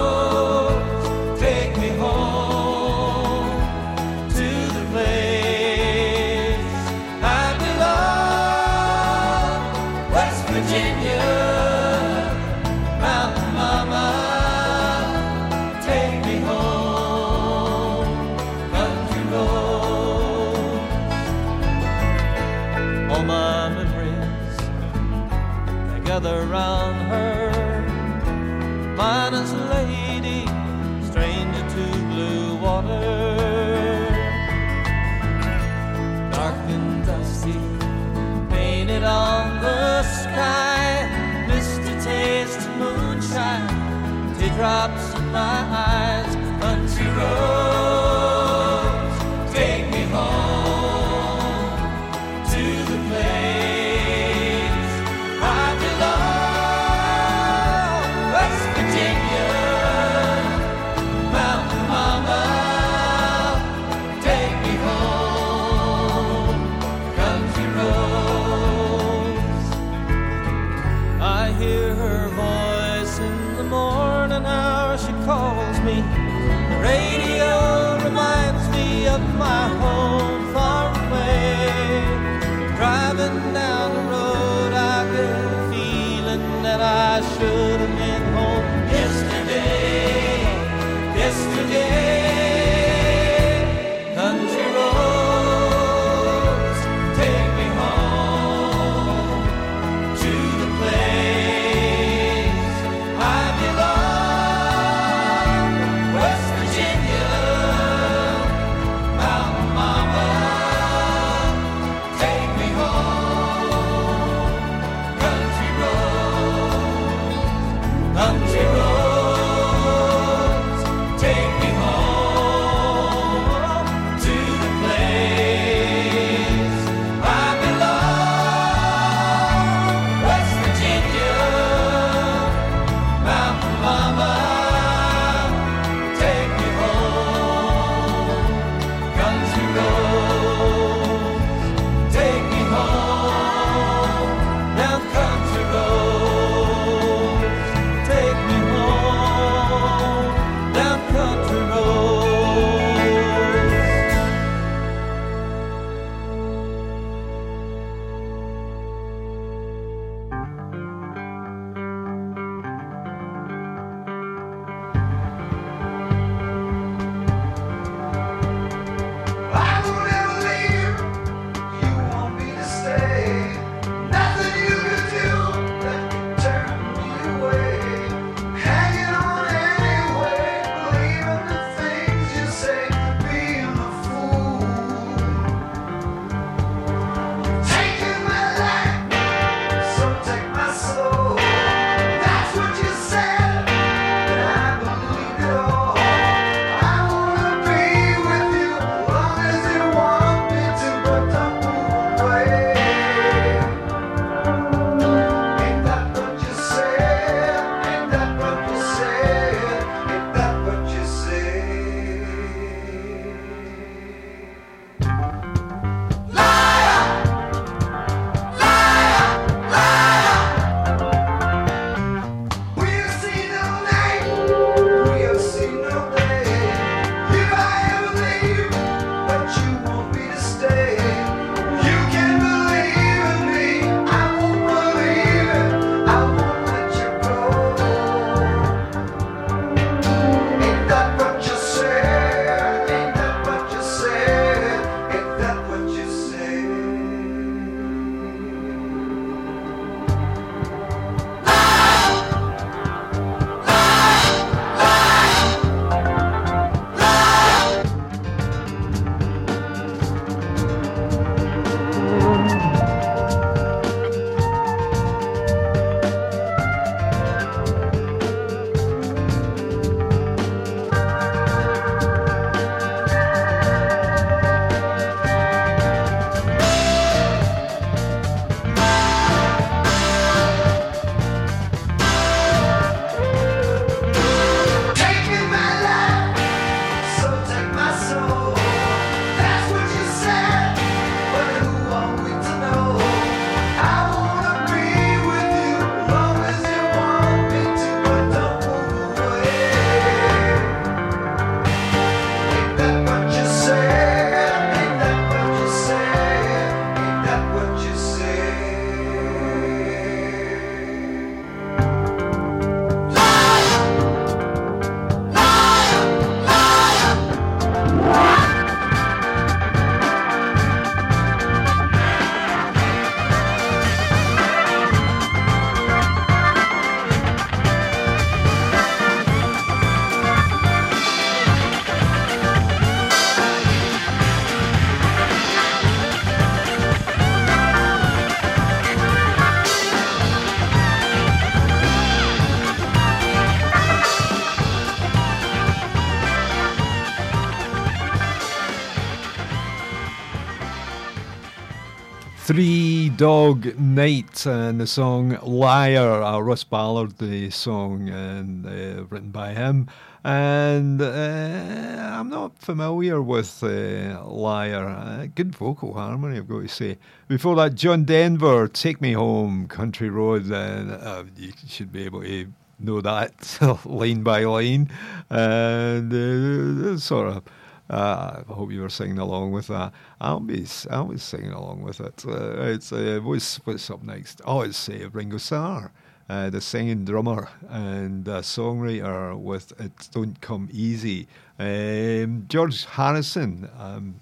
Dog Night and the song Liar, Russ Ballard uh, song and uh, written by him. And uh, I'm not familiar with uh, Liar. Uh, good vocal harmony, I've got to say. Before that, John Denver, Take Me Home, Country Road. And uh, you should be able to know that line by line. And uh, sort of. Uh, I hope you were singing along with that. I'll be, I'll be singing along with it. Uh, it's uh, what's what's up next? Oh, it's uh, Ringo Starr, uh, the singing drummer and uh, songwriter with "It Don't Come Easy." Um, George Harrison. Um,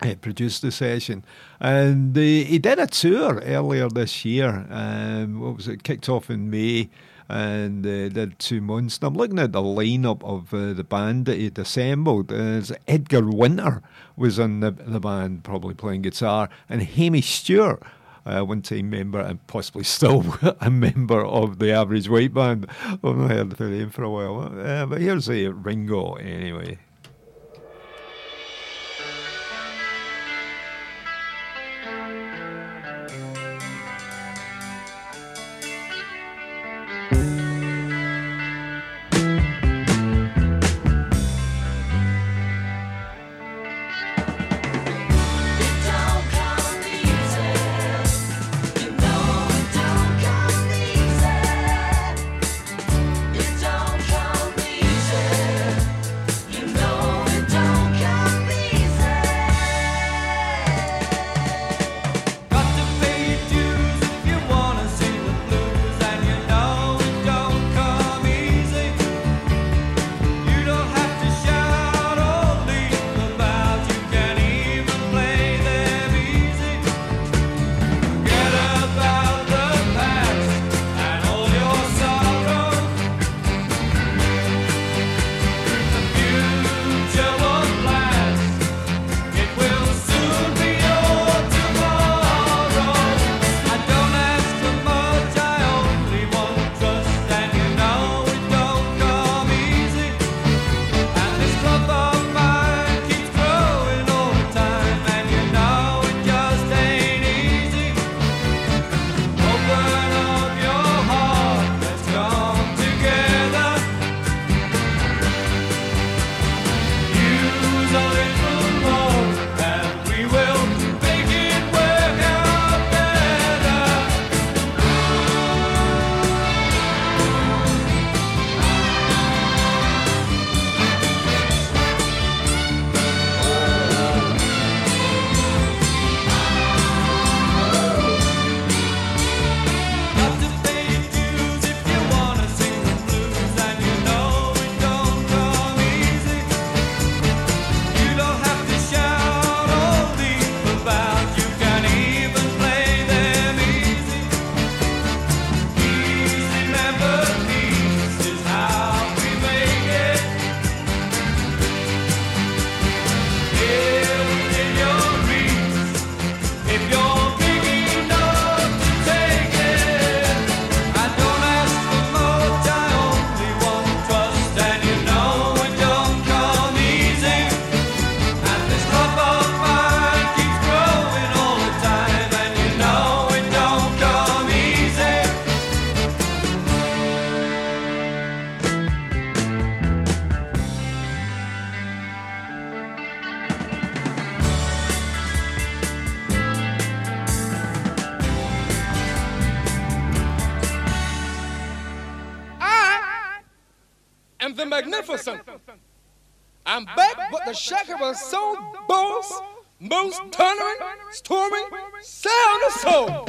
uh, produced the session, and uh, he did a tour earlier this year. Um, what was it? Kicked off in May, and uh, did two months. And I'm looking at the lineup of uh, the band that he'd assembled. Uh, Edgar Winter was in the, the band, probably playing guitar, and Hamish Stewart. Uh, one time member and possibly still a member of the Average White Band. I've not heard the name for a while. Uh, but here's a Ringo anyway. Magnificent. I'm back but the shaker was so Boss, most thundering, storming, sound of soul.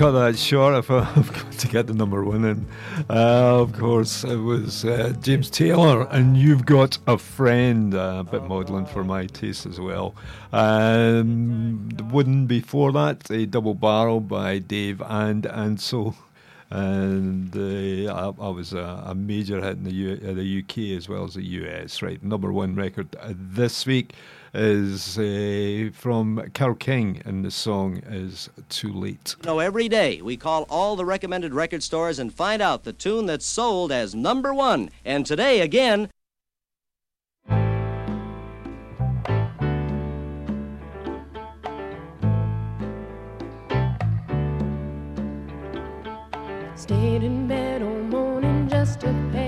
Cut that short I've got to get the number one in. Uh, of course, it was uh, James Taylor, and you've got a friend, uh, a bit maudlin for my taste as well. Um, the one before that, a double barrel by Dave and Ansel. And uh, I, I was a, a major hit in the, U, the UK as well as the US, right? Number one record this week is uh, from Carole King, and the song is Too Late. You know, every day we call all the recommended record stores and find out the tune that's sold as number one. And today, again, Stayed in bed all morning just to pass the time.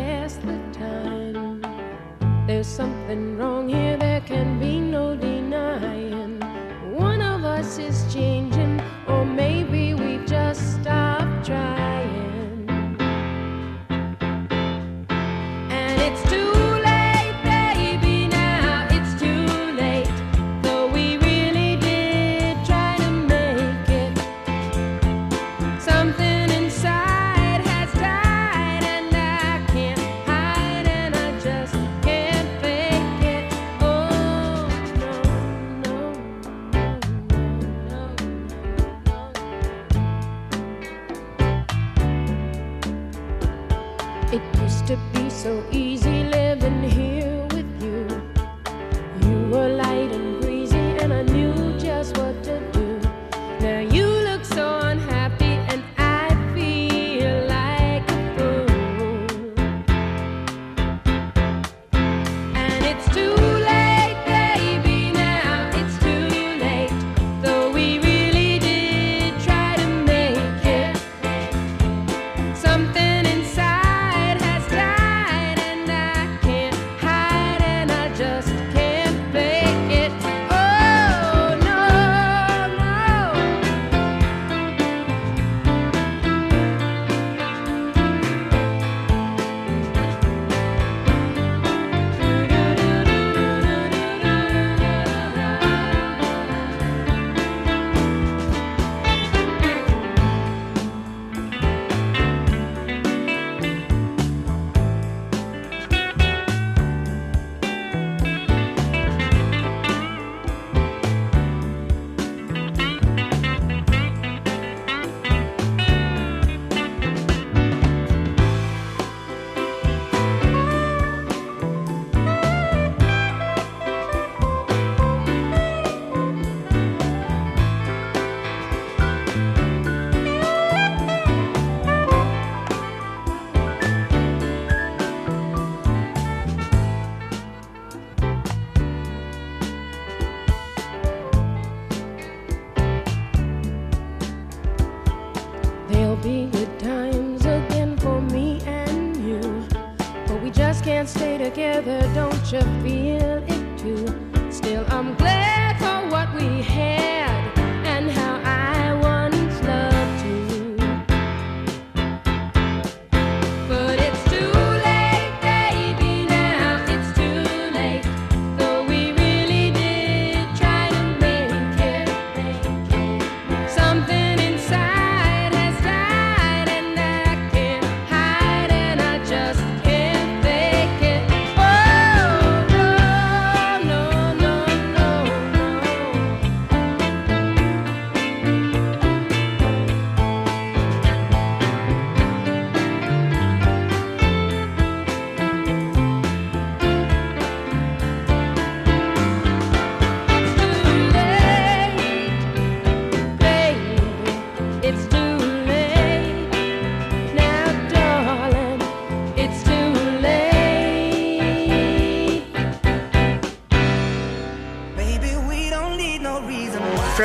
There's something wrong here, there can be no denying. One of us is changing,